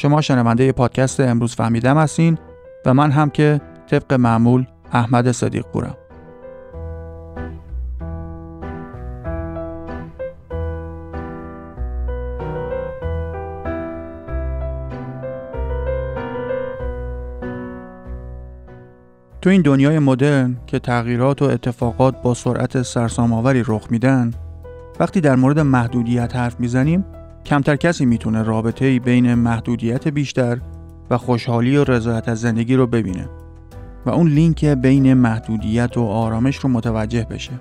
شما شنونده پادکست امروز فهمیدم هستین و من هم که طبق معمول احمد صدیق پورم. تو این دنیای مدرن که تغییرات و اتفاقات با سرعت سرسام‌آوری رخ میدن وقتی در مورد محدودیت حرف می‌زنیم کمتر کسی می‌تونه رابطه ای بین محدودیت بیشتر و خوشحالی و رضایت از زندگی رو ببینه و اون لینک بین محدودیت و آرامش رو متوجه بشه.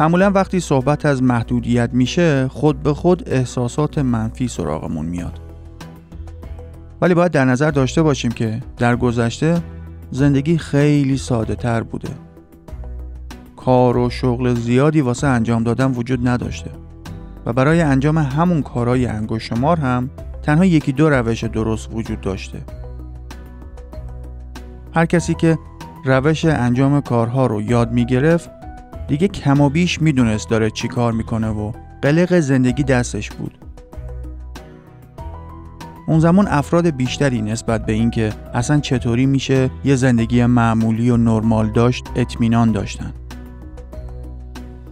معمولا وقتی صحبت از محدودیت میشه خود به خود احساسات منفی سراغمون میاد. ولی باید در نظر داشته باشیم که در گذشته زندگی خیلی ساده تر بوده. کار و شغل زیادی واسه انجام دادن وجود نداشته. و برای انجام همون کارهای انگوش شمار هم تنها یکی دو روش درست وجود داشته. هر کسی که روش انجام کارها رو یاد می گرفت دیگه کم و بیش می‌دونست داره چی کار می‌کنه و قلق زندگی دستش بود. اون زمان افراد بیشتری نسبت به اینکه اصلا چطوری میشه یه زندگی معمولی و نرمال داشت اطمینان داشتن.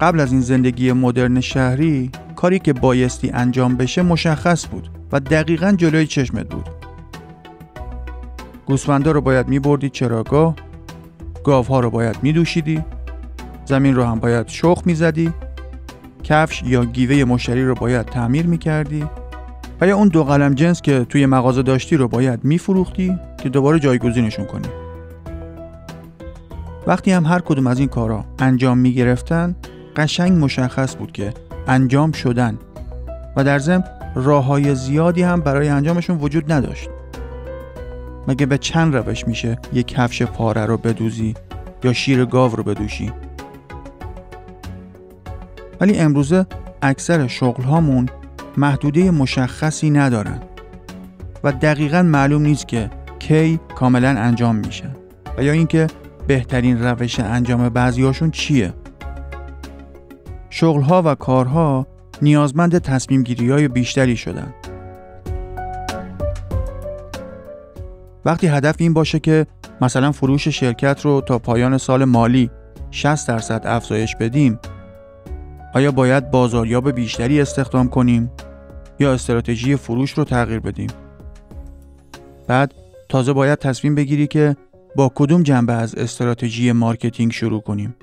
قبل از این زندگی مدرن شهری کاری که بایستی انجام بشه مشخص بود و دقیقا جلوی چشمت بود. گوسفندا رو باید میبردی چراگاه، گاوها رو باید میدوشیدی، زمین رو هم باید شخ می‌زدی، کفش یا گیوه مشتری رو باید تعمیر می‌کردی و یا اون دو قلم جنس که توی مغازه داشتی رو باید میفروختی که دوباره جایگزینشون کنی. وقتی هم هر کدوم از این کارا انجام می‌گرفتن قشنگ مشخص بود که انجام شدن و در ضمن راه های زیادی هم برای انجامشون وجود نداشت. مگه به چند روش میشه یک کفش پاره رو بدوزی یا شیر گاو رو بدوشی؟ ولی امروزه اکثر شغل هامون محدوده مشخصی ندارن و دقیقا معلوم نیست که کی کاملا انجام میشه و یا اینکه بهترین روش انجام بعضیاشون چیه. شغلها و کارها نیازمند تصمیم گیری های بیشتری شدن. وقتی هدف این باشه که مثلا فروش شرکت رو تا پایان سال مالی 60 درصد افزایش بدیم آیا باید بازاریاب بیشتری استخدام کنیم یا استراتژی فروش رو تغییر بدیم بعد تازه باید تصمیم بگیری که با کدوم جنبه از استراتژی marketing شروع کنیم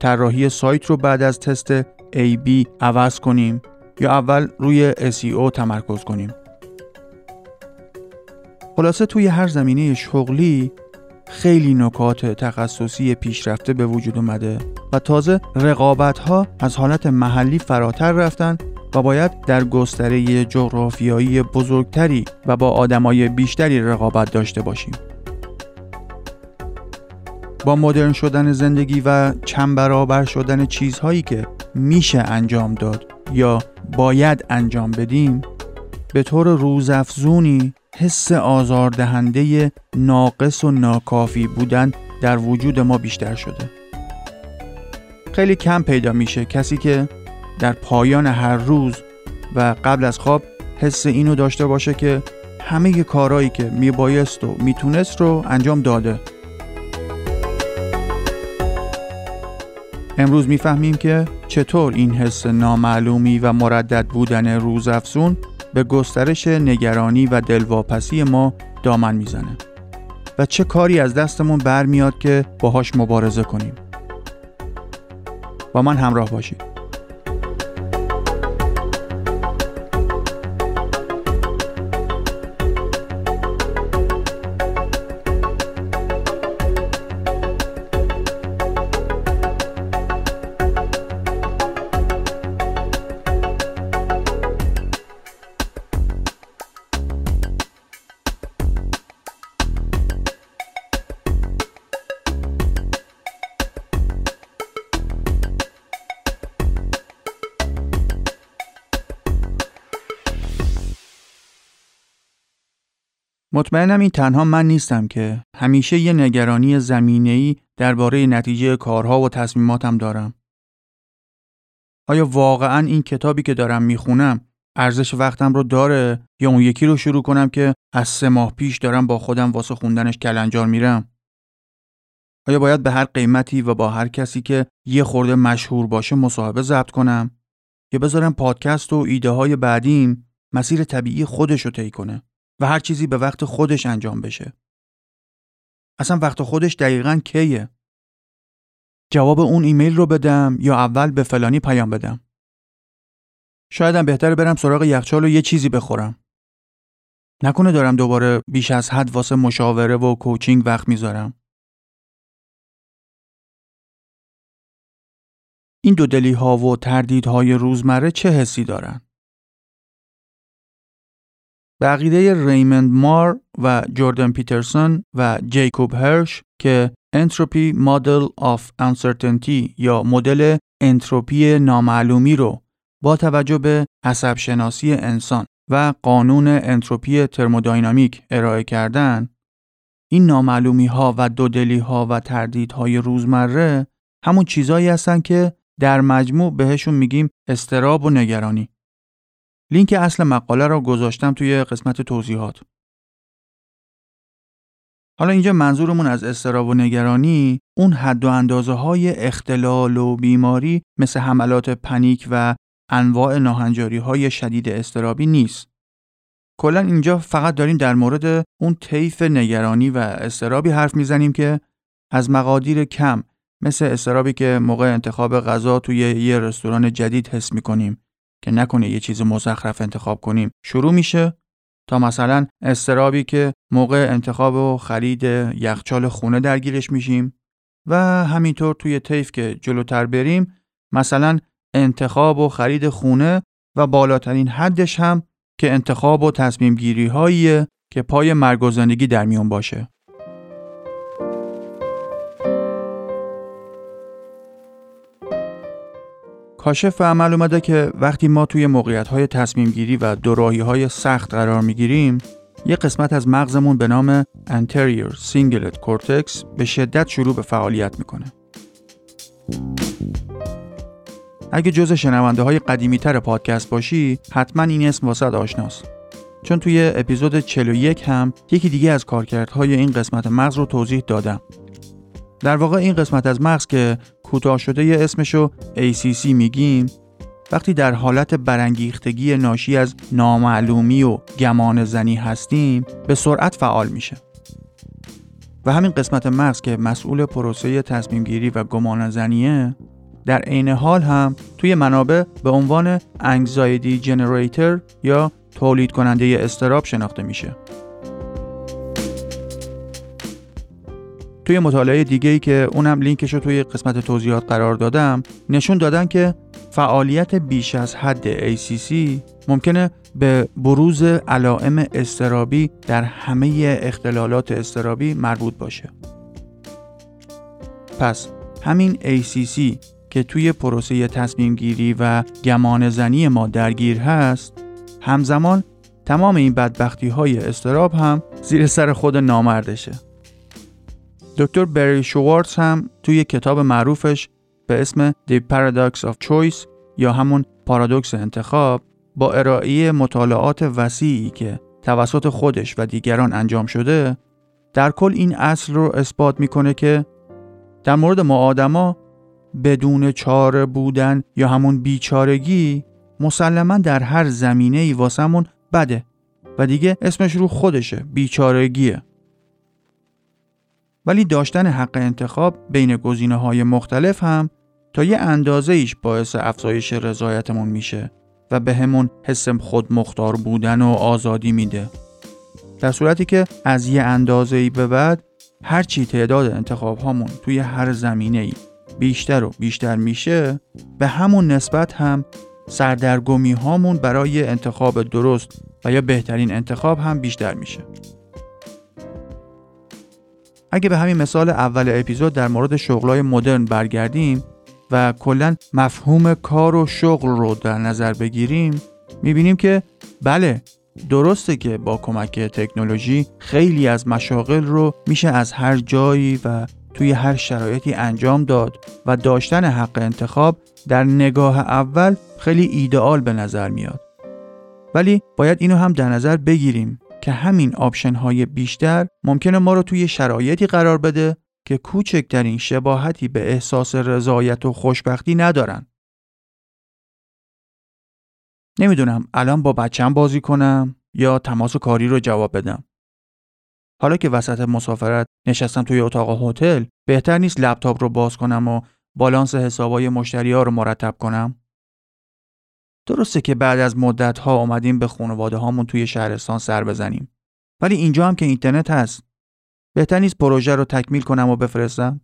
طراحی سایت رو بعد از تست AB عوض کنیم یا اول روی SEO تمرکز کنیم. خلاصه توی هر زمینه شغلی خیلی نکات تخصصی پیشرفته به وجود اومده و تازه رقابت ها از حالت محلی فراتر رفتن و باید در گستره جغرافیایی بزرگتری و با آدمای بیشتری رقابت داشته باشیم. با مدرن شدن زندگی و چند برابر شدن چیزهایی که میشه انجام داد یا باید انجام بدیم به طور روزافزونی حس آزاردهنده ناقص و ناکافی بودن در وجود ما بیشتر شده. خیلی کم پیدا میشه کسی که در پایان هر روز و قبل از خواب حس اینو داشته باشه که همه کارهایی که میبایست و می‌تونست رو انجام داده. امروز می‌فهمیم که چطور این حس نامعلومی و مردد بودن روزافزون به گسترش نگرانی و دلواپسی ما دامن می‌زنه و چه کاری از دستمون برمیاد که باهاش مبارزه کنیم. با من همراه باشید. مطمئنم این تنها من نیستم که همیشه یه نگرانی زمینه‌ای درباره نتیجه کارها و تصمیماتم دارم. آیا واقعا این کتابی که دارم می‌خونم ارزش وقتم رو داره یا اون یکی رو شروع کنم که از سه ماه پیش دارم با خودم واسه خوندنش کلنجار میرم؟ آیا باید به هر قیمتی و با هر کسی که یه خورده مشهور باشه مصاحبه ضبط کنم؟ یا بذارم پادکست و ایده های بعدیم مسیر طبیعی خودش رو طی کنه؟ و هر چیزی به وقت خودش انجام بشه. اصلا وقت خودش دقیقا کیه؟ جواب اون ایمیل رو بدم یا اول به فلانی پیام بدم؟ شایدم بهتره برم سراغ یخچال و یه چیزی بخورم. نکنه دارم دوباره بیش از حد واسه مشاوره و کوچینگ وقت می‌ذارم. این دو دلی ها و تردیدهای روزمره چه حسی دارن؟ به عقیده ریموند مار و جوردن پیترسون و جیکوب هرش که Entropy Model of Uncertainty یا مدل انتروپی نامعلومی رو با توجه به عصب شناسی انسان و قانون انتروپی ترمودینامیک ارائه کردن این نامعلومی ها و دودلی ها و تردیدهای روزمره همون چیزایی هستن که در مجموع بهشون میگیم اضطراب و نگرانی. لینک اصل مقاله را گذاشتم توی قسمت توضیحات. حالا اینجا منظورمون از استراب و نگرانی اون حد و اندازه های اختلال و بیماری مثل حملات پنیک و انواع ناهنجاری های شدید استرابی نیست. کلا اینجا فقط داریم در مورد اون طیف نگرانی و استرابی حرف می‌زنیم که از مقادیر کم مثل استرابی که موقع انتخاب غذا توی یه رستوران جدید حس می‌کنیم که نکنه یه چیز مزخرف انتخاب کنیم شروع میشه تا مثلا استرابی که موقع انتخاب و خرید یخچال خونه درگیرش میشیم و همینطور توی طیف که جلوتر بریم مثلا انتخاب و خرید خونه و بالاترین حدش هم که انتخاب و تصمیم گیری هاییه که پای مرگ و زندگی در میون باشه. کاشف عمل اومده که وقتی ما توی موقعیت های تصمیم گیری و دوراهی های سخت قرار می گیریم یه قسمت از مغزمون به نام anterior cingulate cortex به شدت شروع به فعالیت می‌کنه. اگه جز شنونده های قدیمی تر پادکست باشی حتما این اسم واسد آشناست. چون توی اپیزود 41 هم یکی دیگه از کارکردهای این قسمت مغز رو توضیح دادم در واقع این قسمت از مغز که کوتاه شده ی اسمشو ACC میگیم وقتی در حالت برانگیختگی ناشی از نامعلومی و گمان زنی هستیم به سرعت فعال میشه. و همین قسمت مغز که مسئول پروسه تصمیم گیری و گمان زنیه در عین حال هم توی منابع به عنوان انگزایدی جنریتر یا تولید کننده استراب شناخته میشه. توی مطالعه دیگه ای که اونم لینکش رو توی قسمت توضیحات قرار دادم نشون دادن که فعالیت بیش از حد ACC ممکنه به بروز علائم استرابی در همه اختلالات استرابی مربوط باشه. پس همین ACC که توی پروسه تصمیم گیری و گمان زنی ما درگیر هست همزمان تمام این بدبختی های استراب هم زیر سر خود نامردشه. دکتر بری شوارتز هم توی کتاب معروفش به اسم The Paradox of Choice یا همون پارادوکس انتخاب با ارائه مطالعات وسیعی که توسط خودش و دیگران انجام شده در کل این اصل رو اثبات می‌کنه که در مورد ما آدما بدون چاره بودن یا همون بیچارگی مسلما در هر زمینه ای واسمون بده و دیگه اسمش رو خودشه بیچارگیه. ولی داشتن حق انتخاب بین گزینه های مختلف هم تا یه اندازه ایش باعث افزایش رضایتمون میشه و به همون حس خود مختار بودن و آزادی میده. در صورتی که از یه اندازه ای به بعد هرچی تعداد انتخاب هامون توی هر زمینه ای بیشتر و بیشتر میشه به همون نسبت هم سردرگمی هامون برای انتخاب درست و یا بهترین انتخاب هم بیشتر میشه. اگه به همین مثال اول اپیزود در مورد شغلای مدرن برگردیم و کلا مفهوم کار و شغل رو در نظر بگیریم می‌بینیم که بله درسته که با کمک تکنولوژی خیلی از مشاغل رو میشه از هر جایی و توی هر شرایطی انجام داد و داشتن حق انتخاب در نگاه اول خیلی ایدئال به نظر میاد. ولی باید اینو هم در نظر بگیریم. که همین option های بیشتر ممکنه ما رو توی شرایطی قرار بده که کوچکترین شباهتی به احساس رضایت و خوشبختی ندارن. نمی‌دونم الان با بچم بازی کنم یا تماس کاری رو جواب بدم. حالا که وسط مسافرت نشستم توی اتاق هتل بهتر نیست لپتاپ رو باز کنم و بالانس حسابای مشتری ها رو مرتب کنم؟ درسته که بعد از مدت ها اومدیم به خانواده هامون توی شهرستان سر بزنیم. ولی اینجا هم که اینترنت هست. بهتر نیست پروژه رو تکمیل کنم و بفرستم؟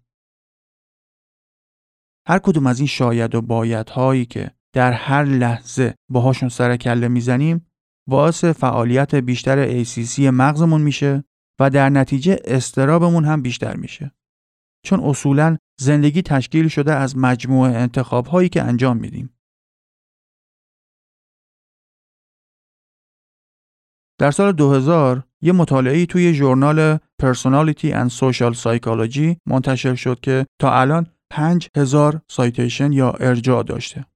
هر کدوم از این شاید و باید هایی که در هر لحظه باهاشون سر کله می‌زنیم باعث فعالیت بیشتر ACC مغزمون میشه و در نتیجه استرابمون هم بیشتر میشه. چون اصولا زندگی تشکیل شده از مجموعه انتخاب هایی که انجام میدیم. در سال 2000 یه مطالعه توی ژورنال Personality and Social Psychology منتشر شد که تا الان 5000 سایتیشن یا ارجاع داشته.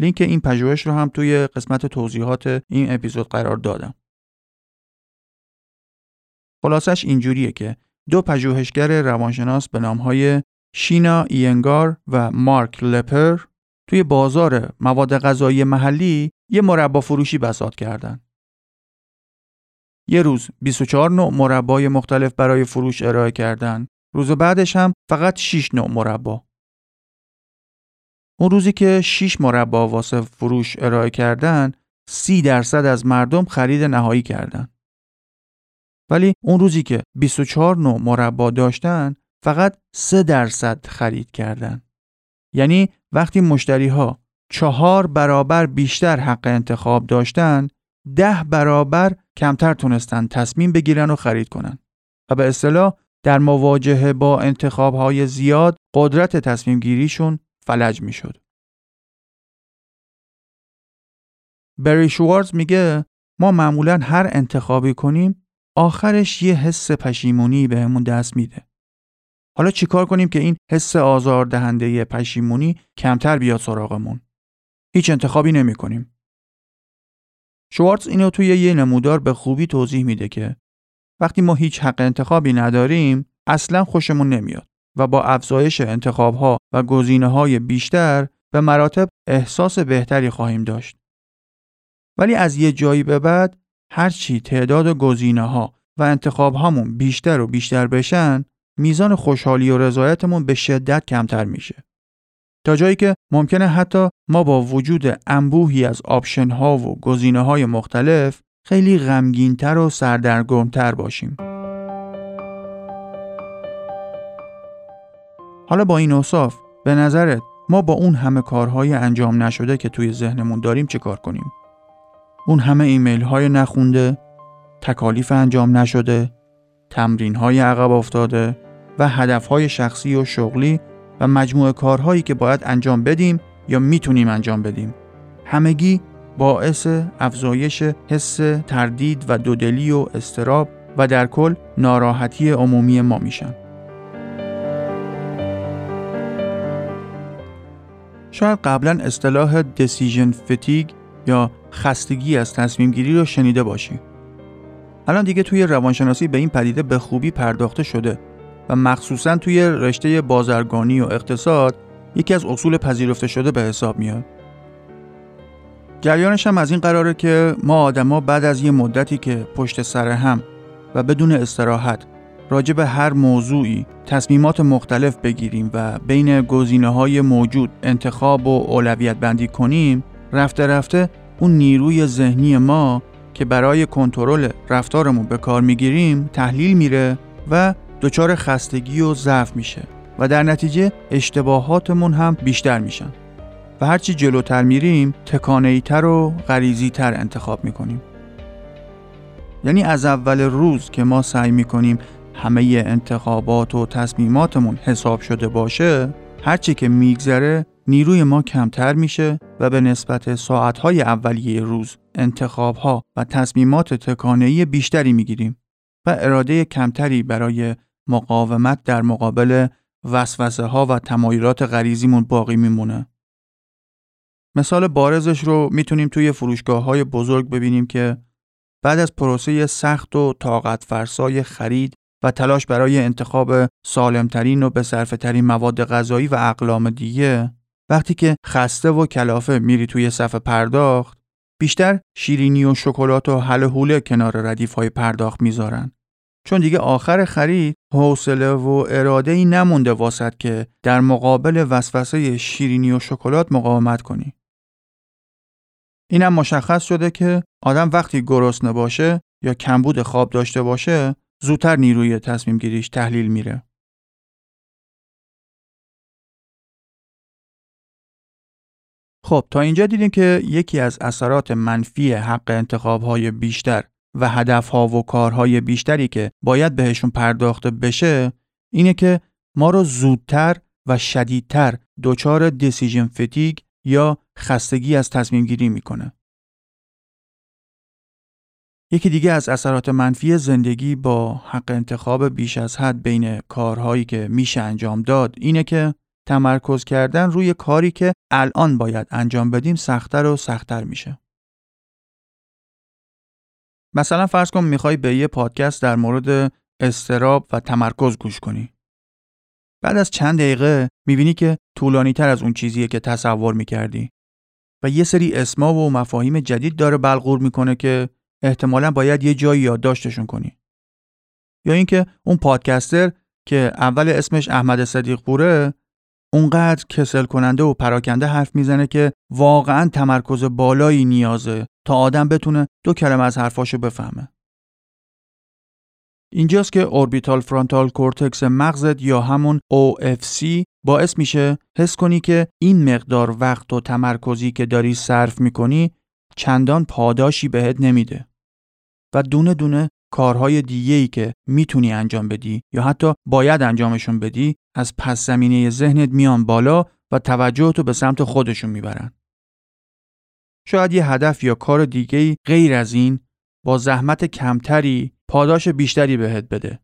لینک این پژوهش رو هم توی قسمت توضیحات این اپیزود قرار دادم. خلاصش اینجوریه که دو پژوهشگر روانشناس به نامهای شینا اینگار و مارک لپر توی بازار مواد غذایی محلی یه مربا فروشی بساط کردند. یه روز 24 نوع مربای مختلف برای فروش ارائه کردن. روز بعدش هم فقط 6 نوع مربا. اون روزی که 6 مربا واسه فروش ارائه کردن 30 درصد از مردم خرید نهایی کردن. ولی اون روزی که 24 نوع مربا داشتن فقط 3 درصد خرید کردن. یعنی وقتی مشتری ها چهار برابر بیشتر حق انتخاب داشتن ده برابر کمتر تونستن تصمیم بگیرن و خرید کنن و به اصطلاح در مواجهه با انتخاب های زیاد قدرت تصمیم گیریشون فلج می شد. بری شوارز میگه ما معمولا هر انتخابی کنیم آخرش یه حس پشیمونی بهمون دست میده. حالا چیکار کنیم که این حس آزاردهنده پشیمونی کمتر بیاد سراغمون؟ هیچ انتخابی نمی کنیم. شوارتز اینو توی یه نمودار به خوبی توضیح میده که وقتی ما هیچ حق انتخابی نداریم اصلا خوشمون نمیاد و با افزایش انتخابها و گزینه های بیشتر به مراتب احساس بهتری خواهیم داشت. ولی از یه جایی به بعد هرچی تعداد گزینه ها و انتخاب هامون بیشتر و بیشتر بشن میزان خوشحالی و رضایتمون به شدت کمتر میشه. تا جایی که ممکنه حتی ما با وجود انبوهی از آپشن ها و گزینه های مختلف خیلی غمگینتر و سردرگمتر باشیم. حالا با این اوصاف به نظرت ما با اون همه کارهای انجام نشده که توی ذهنمون داریم چه کار کنیم؟ اون همه ایمیل های نخونده، تکالیف انجام نشده، تمرین های عقب افتاده و هدف های شخصی و شغلی و مجموعه کارهایی که باید انجام بدیم یا می‌تونیم انجام بدیم. همگی باعث افزایش حس تردید و دودلی و استراب و در کل ناراحتی عمومی ما میشن. شاید قبلا اصطلاح decision fatigue یا خستگی از تصمیم گیری رو شنیده باشی. الان دیگه توی روانشناسی به این پدیده به خوبی پرداخته شده. و مخصوصا توی رشته بازرگانی و اقتصاد یکی از اصول پذیرفته شده به حساب میاد. جریانش هم از این قراره که ما آدما بعد از یه مدتی که پشت سر هم و بدون استراحت راجع به هر موضوعی تصمیمات مختلف بگیریم و بین گزینه های موجود انتخاب و اولویت بندی کنیم رفته رفته اون نیروی ذهنی ما که برای کنترل رفتارمون به کار می‌گیریم تحلیل میره و دچار خستگی و ضعف میشه و در نتیجه اشتباهاتمون هم بیشتر میشن. و هرچی جلوتر میریم تکانه تر و غریزی تر انتخاب می‌کنیم. یعنی از اول روز که ما سعی می‌کنیم همه انتخابات و تصمیماتمون حساب شده باشه هرچی که میگذره نیروی ما کمتر میشه و به نسبت ساعتهای اولیه روز انتخابها و تصمیمات تکانهی بیشتری می‌گیریم. و اراده کمتری برای مقاومت در مقابل وسوسه ها و تمایلات غریزیمون باقی میمونه. مثال بارزش رو می‌تونیم توی فروشگاه های بزرگ ببینیم که بعد از پروسه سخت و طاقت فرسای خرید و تلاش برای انتخاب سالمترین و به ترین مواد غذایی و اقلام دیگه وقتی که خسته و کلافه میری توی صف پرداخت بیشتر شیرینی و شکلات و حل حوله کنار ردیف های پرداخت می‌ذارن چون دیگه آخر خرید حوصله و اراده ای نمونده واسط که در مقابل وسوسه شیرینی و شکلات مقاومت کنی. اینم مشخص شده که آدم وقتی گرسنه باشه یا کمبود خواب داشته باشه زودتر نیروی تصمیم گیریش تحلیل میره. خب تا اینجا دیدیم که یکی از اثرات منفی حق انتخاب های بیشتر و هدفها و کارهای بیشتری که باید بهشون پرداخته بشه اینه که ما رو زودتر و شدیدتر دچار دیسیژن فتیگ یا خستگی از تصمیم گیری می‌کنه. یکی دیگه از اثرات منفی زندگی با حق انتخاب بیش از حد بین کارهایی که میشه انجام داد اینه که تمرکز کردن روی کاری که الان باید انجام بدیم سختتر و سختتر میشه. مثلا فرض کن می‌خوای به یه پادکست در مورد استراب و تمرکز گوش کنی. بعد از چند دقیقه می‌بینی که طولانی تر از اون چیزیه که تصور می‌کردی و یه سری اسما و مفاهیم جدید داره بلغور می‌کنه که احتمالا باید یه جایی یادداشتشون کنی. یا اینکه اون پادکستر که اول اسمش احمد صدیق پوره اونقدر کسل کننده و پراکنده حرف می‌زنه که واقعا تمرکز بالایی نیازه تا آدم بتونه دو کلمه از حرفاشو بفهمه. اینجاست که orbital frontal cortex مغزت یا همون OFC باعث میشه حس کنی که این مقدار وقت و تمرکزی که داری صرف می‌کنی چندان پاداشی بهت نمیده و دونه دونه کارهای دیگه ای که می‌تونی انجام بدی یا حتی باید انجامشون بدی از پس زمینه ذهنت میان بالا و توجهتو به سمت خودشون می‌برن. شاید یه هدف یا کار دیگه ای غیر از این با زحمت کمتری پاداش بیشتری بهت بده.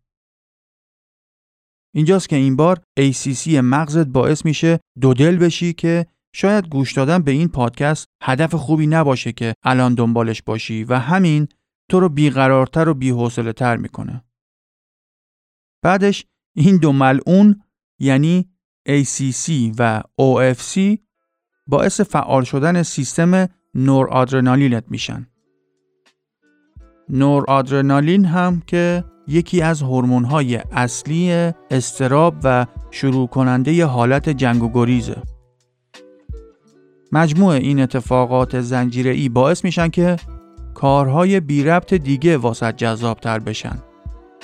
اینجاست که این بار ACC مغزت باعث میشه دو دل بشی که شاید گوش دادن به این پادکست هدف خوبی نباشه که الان دنبالش باشی و همین تو رو بیقرارتر و بیحوصله تر می‌کنه. بعدش این دو ملعون یعنی ACC و OFC باعث فعال شدن سیستم نور آدرنالینت میشن. نور آدرنالین هم که یکی از های اصلی استراب و شروع کننده حالت جنگ و گریزه. مجموع این اتفاقات ای باعث میشن که کارهای بی ربط دیگه واسط جذاب تر بشن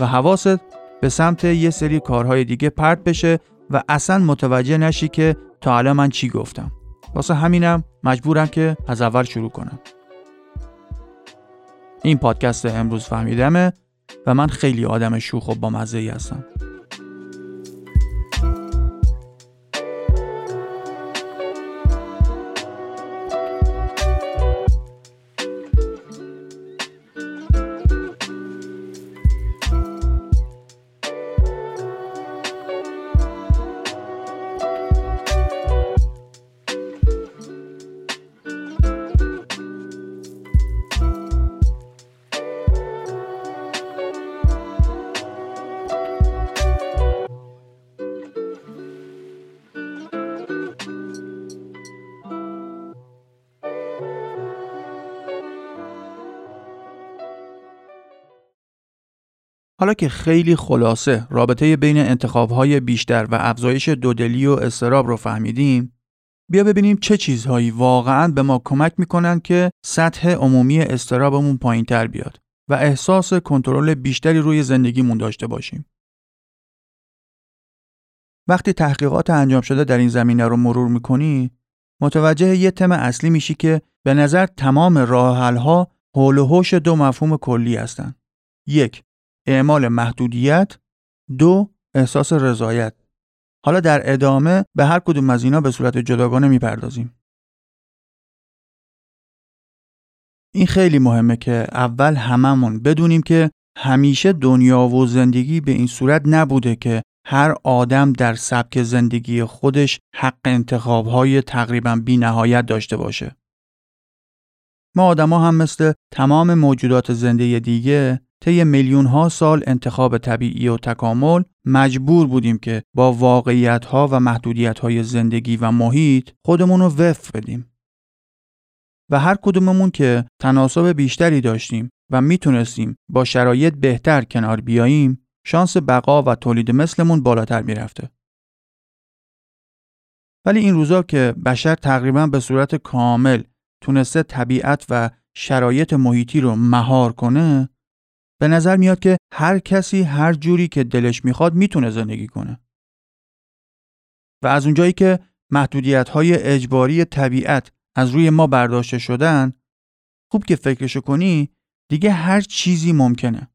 و حواست به سمت یه سری کارهای دیگه پرت بشه و اصلا متوجه نشی که تا الان من چی گفتم. واسه همینم مجبورم که از اول شروع کنم. این پادکست امروز فهمیدمه و من خیلی آدم شوخ و با مزه ای هستم. که خیلی خلاصه رابطه بین انتخابهای بیشتر و افزایش دودلی و استراب رو فهمیدیم بیا ببینیم چه چیزهایی واقعا به ما کمک می‌کنن که سطح عمومی استرابمون پایین تر بیاد و احساس کنترل بیشتری روی زندگیمون داشته باشیم. وقتی تحقیقات انجام شده در این زمینه رو مرور می‌کنی متوجه یه تم اصلی میشی که به نظر تمام راه حلها حول و حوش دو مفهوم کلی هستند. یک اعمال محدودیت دو احساس رضایت حالا در ادامه به هر کدوم از اینا به صورت جداگانه می‌پردازیم این خیلی مهمه که اول هممون بدونیم که همیشه دنیا و زندگی به این صورت نبوده که هر آدم در سبک زندگی خودش حق انتخابهای تقریبا بی نهایت داشته باشه. ما آدما هم مثل تمام موجودات زنده دیگه طی میلیون ها سال انتخاب طبیعی و تکامل مجبور بودیم که با واقعیت ها و محدودیت های زندگی و محیط خودمون رو وفق بدیم. و هر کدوممون که تناسب بیشتری داشتیم و می‌تونستیم با شرایط بهتر کنار بیاییم شانس بقا و تولید مثلمون بالاتر می‌رفته. ولی این روزا که بشر تقریبا به صورت کامل تونسته طبیعت و شرایط محیطی رو مهار کنه به نظر میاد که هر کسی هر جوری که دلش می‌خواد می‌تونه زندگی کنه. و از اونجایی که محدودیت های اجباری طبیعت از روی ما برداشته شدن خوب که فکرشو کنی دیگه هر چیزی ممکنه.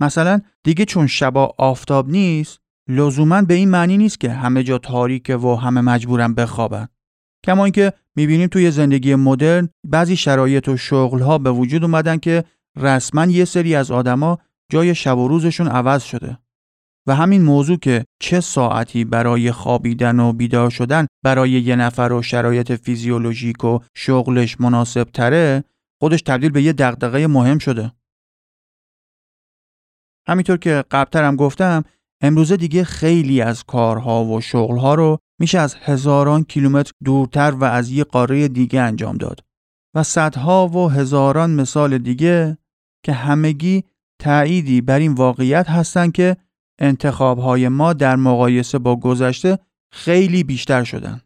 مثلا دیگه چون شبا آفتاب نیست لزوما به این معنی نیست که همه جا تاریکه و همه مجبورن بخوابن. کما اینکه می‌بینیم توی زندگی مدرن بعضی شرایط و شغلها به وجود اومدن که رسما یه سری از آدما جای شب و روزشون عوض شده. و همین موضوع که چه ساعتی برای خوابیدن و بیدار شدن برای یه نفر و شرایط فیزیولوژیک و شغلش مناسب تره خودش تبدیل به یه دغدغه مهم شده. همینطور که قبلتر هم گفتم امروزه دیگه خیلی از کارها و شغلها رو میشه از هزاران کیلومتر دورتر و از یه قاره دیگه انجام داد و صدها و هزاران مثال دیگه که همگی تأییدی بر این واقعیت هستند که انتخابهای ما در مقایسه با گذشته خیلی بیشتر شدن.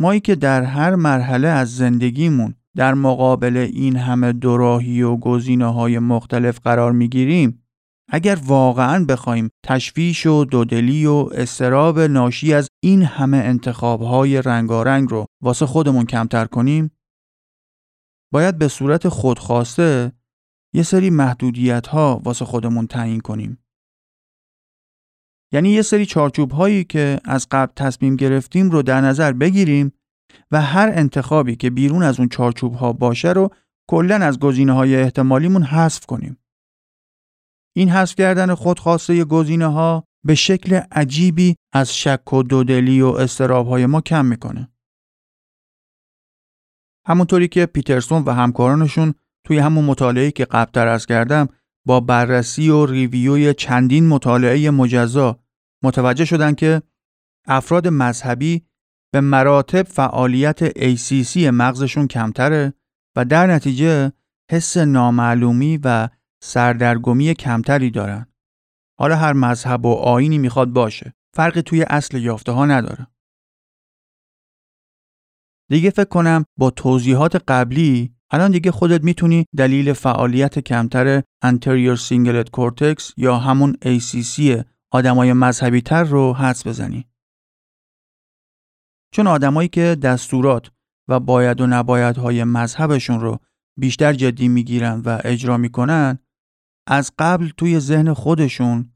مایی که در هر مرحله از زندگیمون در مقابل این همه دوراهی و گزینه های مختلف قرار می‌گیریم اگر واقعا بخوایم تشویش و دودلی و استراب ناشی از این همه انتخابهای رنگارنگ رو واسه خودمون کمتر کنیم باید به صورت خودخواسته یه سری محدودیت ها واسه خودمون تعیین کنیم. یعنی یه سری چارچوب هایی که از قبل تصمیم گرفتیم رو در نظر بگیریم و هر انتخابی که بیرون از اون چارچوب ها باشه رو کلا از گزینه های احتمالیمون حذف کنیم. این حذف کردن خودخواسته گزینه ها به شکل عجیبی از شک و دودلی و استراب های ما کم می‌کنه. همونطوری که پیترسون و همکارانشون توی همون مطالعه که قبلتر از کردم با بررسی و ریویوی چندین مطالعه مجزا متوجه شدن که افراد مذهبی به مراتب فعالیت ACC مغزشون کمتره و در نتیجه حس نامعلومی و سردرگمی کمتری دارن. حالا هر مذهب و آینی می‌خواد باشه. فرقی توی اصل یافته ها نداره. دیگه فکر کنم با توضیحات قبلی الان دیگه خودت می‌تونی دلیل فعالیت کمتر anterior cingulate cortex یا همون ACC آدمای مذهبی تر رو حدس بزنی. چون آدمایی که دستورات و باید و نبایدهای مذهبشون رو بیشتر جدی می‌گیرن و اجرا می‌کنن از قبل توی ذهن خودشون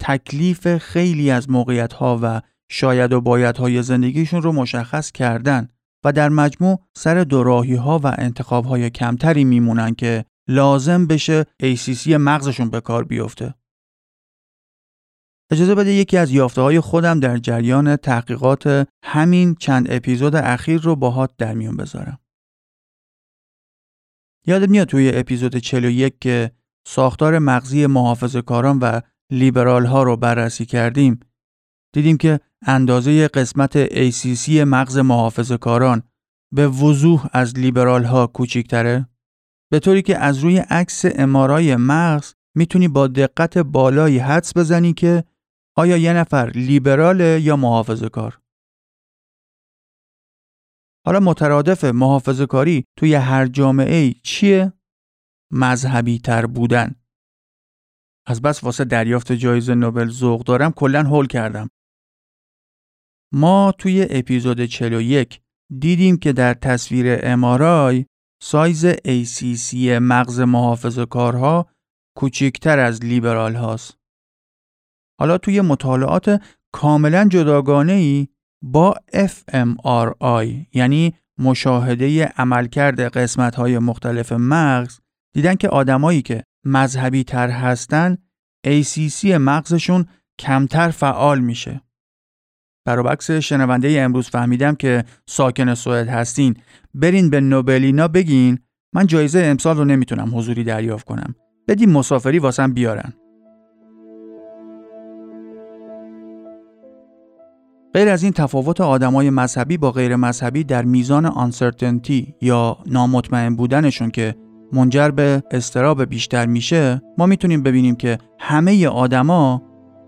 تکلیف خیلی از موقعیت ها و شاید و بایدهای زندگیشون رو مشخص کردن و در مجموع سر دوراهی ها و انتخاب های کمتری میمونن که لازم بشه ACC مغزشون به کار بیفته. اجازه بده یکی از یافته های خودم در جریان تحقیقات همین چند اپیزود اخیر رو باهات در میون بذارم. یادت میاد توی اپیزود 41 که ساختار مغزی محافظ کاران و لیبرال ها رو بررسی کردیم. دیدیم که اندازه قسمت ACC مغز محافظ کاران به وضوح از لیبرال ها کوچیکتره به طوری که از روی عکس امارای مغز می‌تونی با دقت بالایی حدس بزنی که آیا یه نفر لیبراله یا محافظ کار حالا مترادف محافظ کاری توی هر جامعه چیه؟ مذهبی تر بودن از بس واسه دریافت جایزه نوبل ذوق دارم کلا هول کردم ما توی اپیزود 41 دیدیم که در تصویر امارای سایز ACC مغز محافظ کارها کوچکتر از لیبرال هاست. حالا توی مطالعات کاملا جداگانه ای با fMRI یعنی مشاهده عملکرد قسمت های مختلف مغز دیدن که آدمایی که مذهبی تر هستن ACC مغزشون کمتر فعال میشه. برابکس شنونده امروز فهمیدم که ساکن سوئد هستین. برین به نوبلینا بگین. من جایزه امسال رو نمی‌تونم حضوری دریافت کنم. بدین مسافری واسم بیارن. غیر از این تفاوت آدمای مذهبی با غیر مذهبی در میزان آنسرتنتی یا نامطمئن بودنشون که منجر به استراب بیشتر میشه ما می‌تونیم ببینیم که همه آدما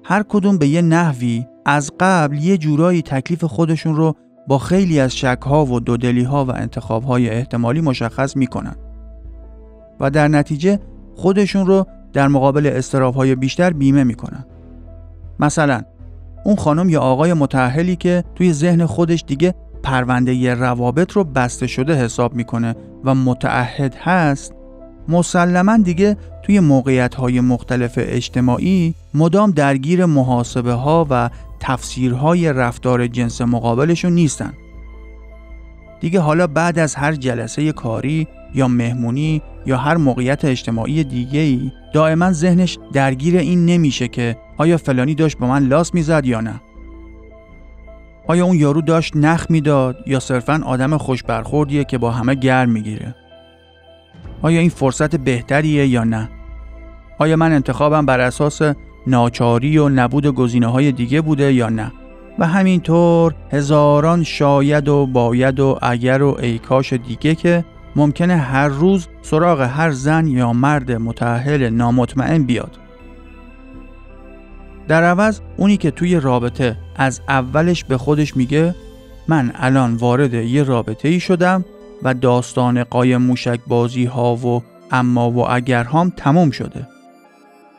هر کدوم به یه نحوی از قبل یه جورایی تکلیف خودشون رو با خیلی از شکها و دودلی ها و انتخاب های احتمالی مشخص می‌کنن. و در نتیجه خودشون رو در مقابل استراب های بیشتر بیمه می‌کنن. مثلا اون خانم یا آقای متحلی که توی ذهن خودش دیگه پرونده روابط رو بسته شده حساب می‌کنه و متعهد هست مسلما دیگه توی موقعیت های مختلف اجتماعی مدام درگیر محاسبه ها و تفسیرهای رفتار جنس مقابلشون نیستن. دیگه حالا بعد از هر جلسه کاری یا مهمونی یا هر موقعیت اجتماعی دیگه ای دائما ذهنش درگیر این نمیشه که آیا فلانی داشت با من لاس می‌زد یا نه آیا اون یارو داشت نخ می‌داد یا صرفا آدم خوش برخوردیه که با همه گرم می‌گیره؟ آیا این فرصت بهتریه یا نه؟ آیا من انتخابم بر اساس ناچاری و نبود گزینه های دیگه بوده یا نه؟ و همینطور هزاران شاید و باید و اگر و ایکاش دیگه که ممکنه هر روز سراغ هر زن یا مرد متعهل نامطمئن بیاد. در عوض اونی که توی رابطه از اولش به خودش میگه من الان وارد یه رابطه ای شدم و داستان قایم موشک بازی ها و اما و اگر هم تموم شده.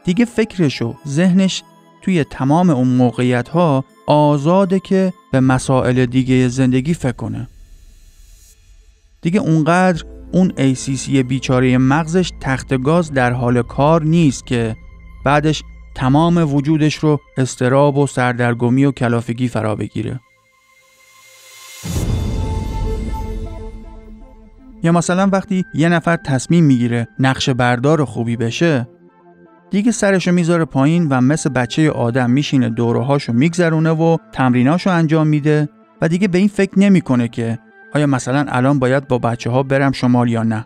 دیگه فکرش و ذهنش توی تمام اون موقعیت ها آزاده که به مسائل دیگه زندگی فکر کنه. دیگه اونقدر اون ACC بیچاره مغزش تخت گاز در حال کار نیست که بعدش تمام وجودش رو استراب و سردرگمی و کلافگی فرا بگیره. یا مثلا وقتی یه نفر تصمیم می‌گیره نقش بردار خوبی بشه دیگه سرشو می‌ذاره پایین و مثل بچه آدم میشینه دورهاشو میگذرونه و تمریناشو انجام میده و دیگه به این فکر نمی‌کنه که آیا مثلا الان باید با بچه ها برم شمال یا نه.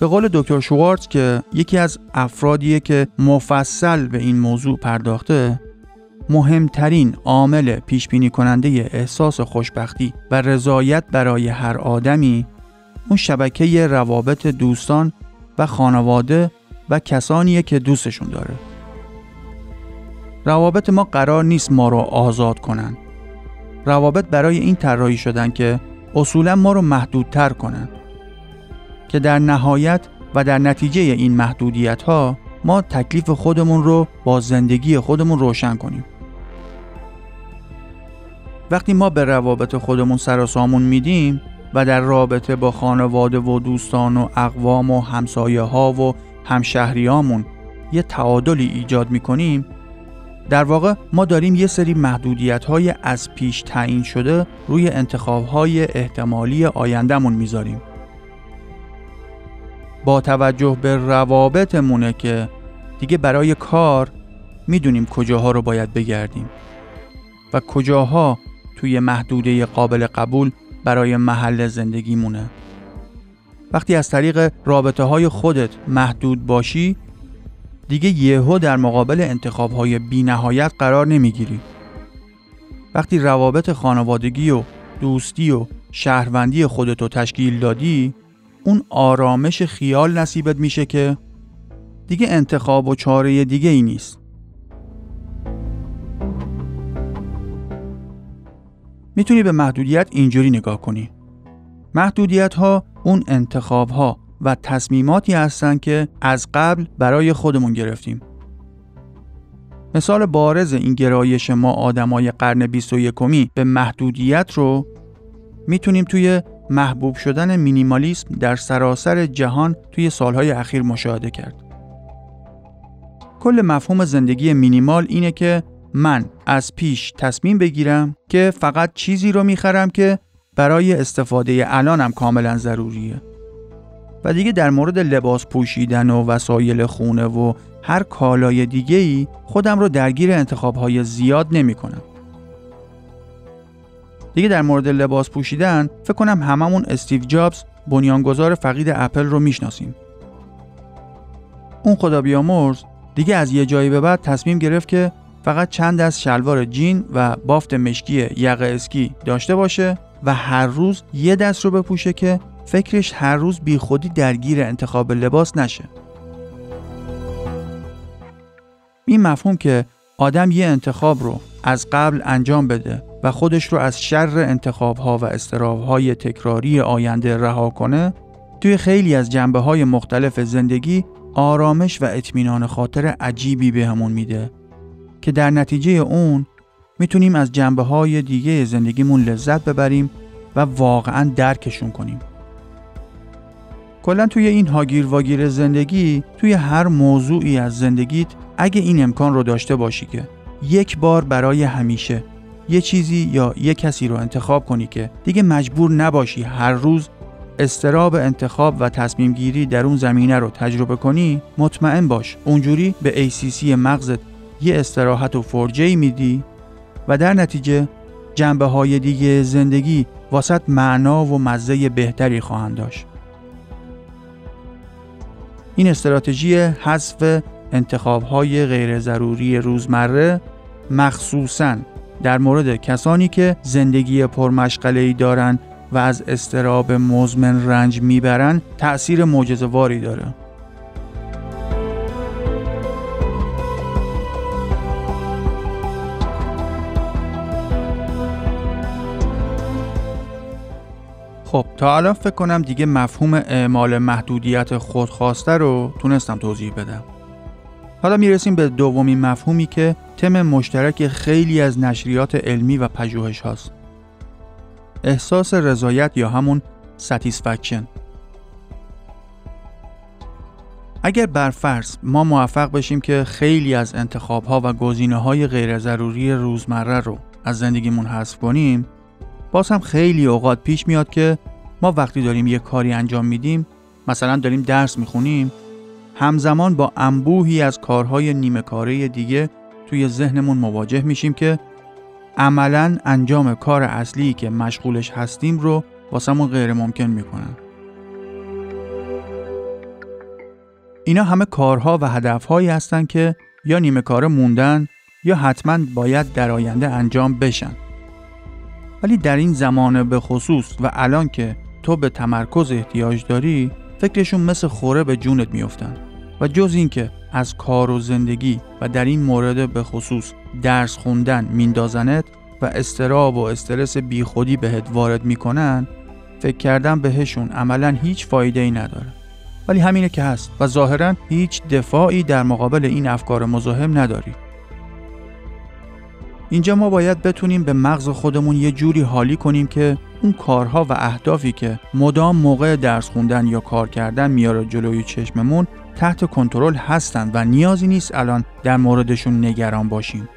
به قول دکتر شوارتز که یکی از افرادیه که مفصل به این موضوع پرداخته مهمترین عامل پیش بینی کننده احساس خوشبختی و رضایت برای هر آدمی اون شبکه روابط دوستان و خانواده و کسانیه که دوستشون داره. روابط ما قرار نیست ما رو آزاد کنن. روابط برای این طراحی شدن که اصولا ما رو محدودتر کنن. که در نهایت و در نتیجه این محدودیت ها ما تکلیف خودمون رو با زندگی خودمون روشن کنیم. وقتی ما به روابط خودمون سر و میدیم و در رابطه با خانواده و دوستان و اقوام و همسایه ها و همشهریامون یه تعادلی ایجاد می‌کنیم در واقع ما داریم یه سری محدودیت های از پیش تعیین شده روی انتخاب های احتمالی آیندهمون می‌ذاریم. با توجه به روابطمونه که دیگه برای کار می‌دونیم کجاها رو باید بگردیم و کجاها توی محدوده قابل قبول برای محل زندگیمونه. وقتی از طریق رابطه های خودت محدود باشی دیگه یهو در مقابل انتخاب های بی نهایت قرار نمی‌گیری. وقتی روابط خانوادگی و دوستی و شهروندی خودتو تشکیل دادی اون آرامش خیال نصیبت میشه که دیگه انتخاب و چاره دیگه ای نیست. می‌تونی به محدودیت اینجوری نگاه کنی. محدودیت ها اون انتخاب ها و تصمیماتی هستند که از قبل برای خودمون گرفتیم. مثال بارز این گرایش ما آدمای قرن 21 به محدودیت رو می‌تونیم توی محبوب شدن مینیمالیسم در سراسر جهان توی سالهای اخیر مشاهده کرد. کل مفهوم زندگی مینیمال اینه که من از پیش تصمیم بگیرم که فقط چیزی رو می‌خرم که برای استفاده الانم کاملا ضروریه. و دیگه در مورد لباس پوشیدن و وسایل خونه و هر کالای دیگه ای خودم رو درگیر انتخاب های زیاد نمی کنم. دیگه در مورد لباس پوشیدن فکر کنم هممون استیو جابز بنیانگذار فقید اپل رو می‌شناسیم. اون خدا بیامرز دیگه از یه جایی به بعد تصمیم گرفت که فقط چند از شلوار جین و بافت مشکی یقه اسکی داشته باشه و هر روز یه دست رو بپوشه که فکرش هر روز بیخودی درگیر انتخاب لباس نشه. این مفهوم که آدم یه انتخاب رو از قبل انجام بده و خودش رو از شر انتخاب ها و استراب های تکراری آینده رها کنه توی خیلی از جنبه های مختلف زندگی آرامش و اطمینان خاطر عجیبی بهمون میده که در نتیجه اون می‌تونیم از جنبه های دیگه زندگیمون لذت ببریم و واقعا درکشون کنیم. کلا توی این هاگیر واگیر زندگی توی هر موضوعی از زندگیت اگه این امکان رو داشته باشی که یک بار برای همیشه یه چیزی یا یه کسی رو انتخاب کنی که دیگه مجبور نباشی هر روز استراب انتخاب و تصمیم گیری در اون زمینه رو تجربه کنی مطمئن باش اونجوری به ACC مغزت یه استراحت و فرجه میدی و در نتیجه جنبه های دیگه زندگی واسط معنا و مزه بهتری خواهند داشت. این استراتژی حذف انتخاب های غیر ضروری روزمره مخصوصاً در مورد کسانی که زندگی پرمشغله ای دارن و از استراب مزمن رنج می‌برن تأثیر معجزه‌واری داره. خب تا الان فکر کنم دیگه مفهوم اعمال محدودیت خودخواسته رو تونستم توضیح بدم. حالا می‌رسیم به دومین مفهومی که تم مشترک خیلی از نشریات علمی و پژوهش هاست. احساس رضایت یا همون satisfaction اگر بر فرض ما موفق بشیم که خیلی از انتخاب ها و گزینه های غیر ضروری روزمره رو از زندگیمون حذف کنیم باز هم خیلی اوقات پیش میاد که ما وقتی داریم یه کاری انجام میدیم مثلا داریم درس می‌خونیم همزمان با انبوهی از کارهای نیمه کاره دیگه توی ذهنمون مواجه میشیم که عملا انجام کار اصلی که مشغولش هستیم رو واسمون غیر ممکن می‌کنن. اینا همه کارها و هدفهایی هستن که یا نیمه کار موندن یا حتما باید در آینده انجام بشن. ولی در این زمانه به خصوص و الان که تو به تمرکز احتیاج داری فکرشون مثل خوره به جونت میفتن و جز اینکه از کار و زندگی و در این مورد به خصوص درس خوندن میندازنت و استراب و استرس بیخودی بهت وارد می‌کنن فکر کردن بهشون عملا هیچ فایده ای نداره. ولی همینه که هست و ظاهرا هیچ دفاعی در مقابل این افکار مزاحم نداری. اینجا ما باید بتونیم به مغز خودمون یه جوری حالی کنیم که اون کارها و اهدافی که مدام موقع درس خوندن یا کار کردن میاره جلوی چشممون تحت کنترل هستند و نیازی نیست الان در موردشون نگران باشیم.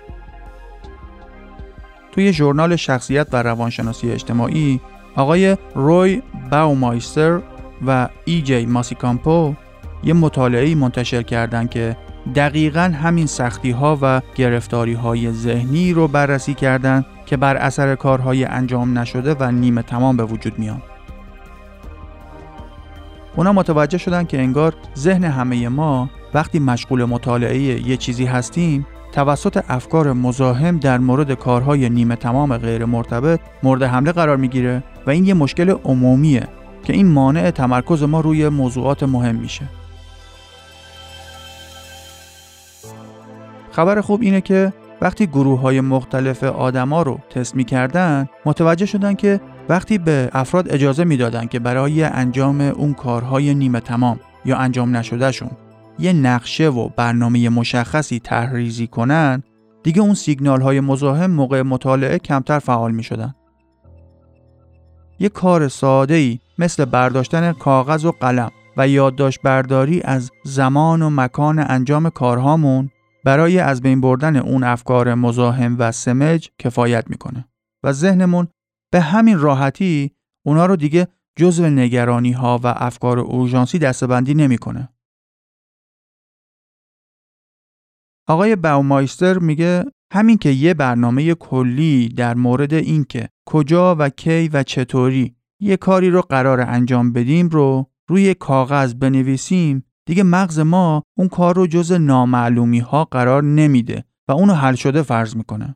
توی ژورنال شخصیت و روانشناسی اجتماعی آقای روی باومایستر و ای جی ماسیکامپو یه مطالعه منتشر کردند که دقیقا همین سختی ها و گرفتاری های ذهنی رو بررسی کردند که بر اثر کارهای انجام نشده و نیمه تمام به وجود میان. اونا متوجه شدن که انگار ذهن همه ما وقتی مشغول مطالعه یه چیزی هستیم توسط افکار مزاحم در مورد کارهای نیمه تمام غیر مرتبط مورد حمله قرار می‌گیره و این یه مشکل عمومیه که این مانع تمرکز ما روی موضوعات مهم میشه. خبر خوب اینه که وقتی گروه های مختلف آدما رو تست می‌کردن متوجه شدن که وقتی به افراد اجازه می‌دادن که برای انجام اون کارهای نیمه تمام یا انجام نشدهشون یه نقشه و برنامه مشخصی تحریزی کنن دیگه اون سیگنال های مزاحم موقع مطالعه کمتر فعال می شدن. یه کار ساده ای مثل برداشتن کاغذ و قلم و یادداشت برداری از زمان و مکان انجام کارهامون برای از بین بردن اون افکار مزاحم و سمج کفایت می‌کنه و ذهنمون به همین راحتی اونا رو دیگه جزو نگرانی ها و افکار اورژانسی دستبندی نمی‌کنه. آقای باومایستر میگه همین که یه برنامه کلی در مورد اینکه کجا و کی و چطوری یه کاری رو قرار انجام بدیم رو روی کاغذ بنویسیم دیگه مغز ما اون کار رو جز نامعلومی ها قرار نمیده و اونو حل شده فرض می‌کنه.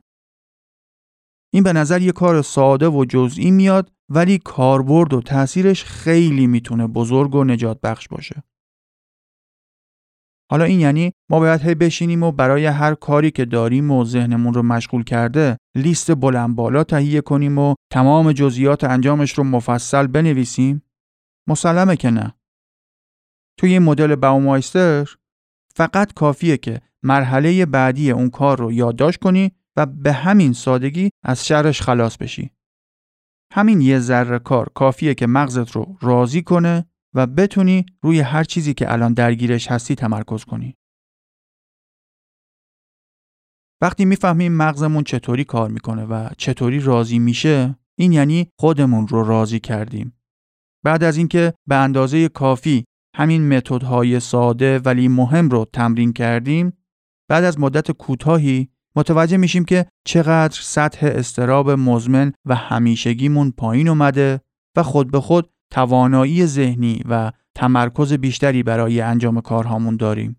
این به نظر یه کار ساده و جزئی میاد ولی کاربرد و تاثیرش خیلی می‌تونه بزرگ و نجات بخش باشه. حالا این یعنی ما باید هی بشینیم و برای هر کاری که داریم و ذهنمون رو مشغول کرده لیست بلند بالا تهیه کنیم و تمام جزئیات انجامش رو مفصل بنویسیم؟ مسلمه که نه. توی این مدل باومایستر فقط کافیه که مرحله بعدی اون کار رو یادداشت کنی و به همین سادگی از شرش خلاص بشی. همین یه ذره کار کافیه که مغزت رو راضی کنه و بتونی روی هر چیزی که الان درگیرش هستی تمرکز کنی. وقتی می‌فهمیم مغزمون چطوری کار می‌کنه و چطوری راضی میشه این یعنی خودمون رو راضی کردیم. بعد از اینکه به اندازه کافی همین متدهای ساده ولی مهم رو تمرین کردیم بعد از مدت کوتاهی متوجه میشیم که چقدر سطح استراب مزمن و همیشگیمون پایین اومده و خود به خود توانایی ذهنی و تمرکز بیشتری برای انجام کارهامون داریم.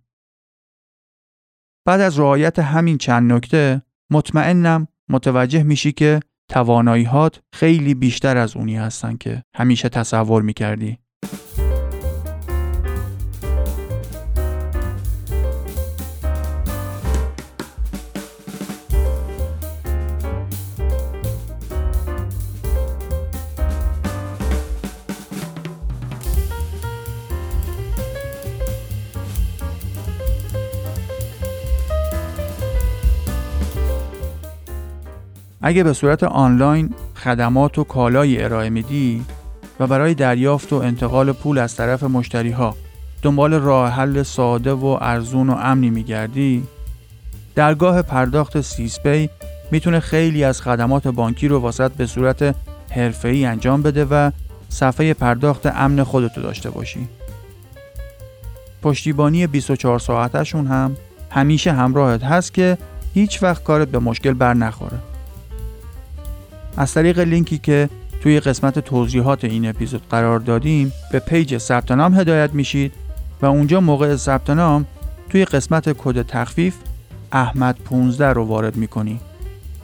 بعد از رعایت همین چند نکته مطمئنم متوجه میشی که تواناییهات خیلی بیشتر از اونی هستن که همیشه تصور می‌کردی. اگه به صورت آنلاین خدمات و کالایی ارائه میدی و برای دریافت و انتقال پول از طرف مشتری ها دنبال راه حل ساده و ارزون و امنی میگردی درگاه پرداخت سیسپی می‌تونه خیلی از خدمات بانکی رو واسط به صورت حرفه‌ای انجام بده و صفحه پرداخت امن خودتو داشته باشی. پشتیبانی 24 ساعتشون هم همیشه همراهت هست که هیچ وقت کارت به مشکل بر نخوره. از طریق لینکی که توی قسمت توضیحات این اپیزود قرار دادیم به پیج ثبت نام هدایت میشید و اونجا موقع ثبت نام توی قسمت کد تخفیف احمد 15 رو وارد می‌کنی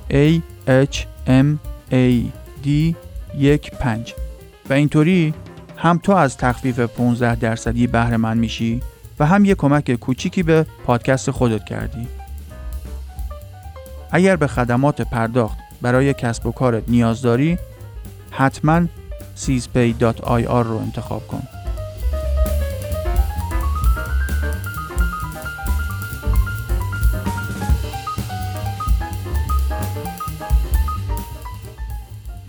A H M A D 15 و اینطوری هم تو از تخفیف 15 درصدی بهره مند میشی و هم یه کمک کوچیکی به پادکست خودت کردی. اگر به خدمات پرداخت برای کسب و کارت نیاز داری حتما sizpay.ir رو انتخاب کن.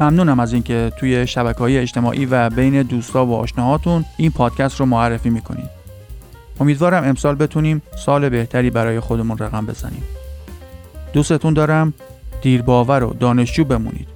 ممنونم از اینکه توی شبکه های اجتماعی و بین دوستا و آشناهاتون این پادکست رو معرفی می‌کنید. امیدوارم امسال بتونیم سال بهتری برای خودمون رقم بزنیم. دوستتون دارم دیرباور و دانشجو بمونید.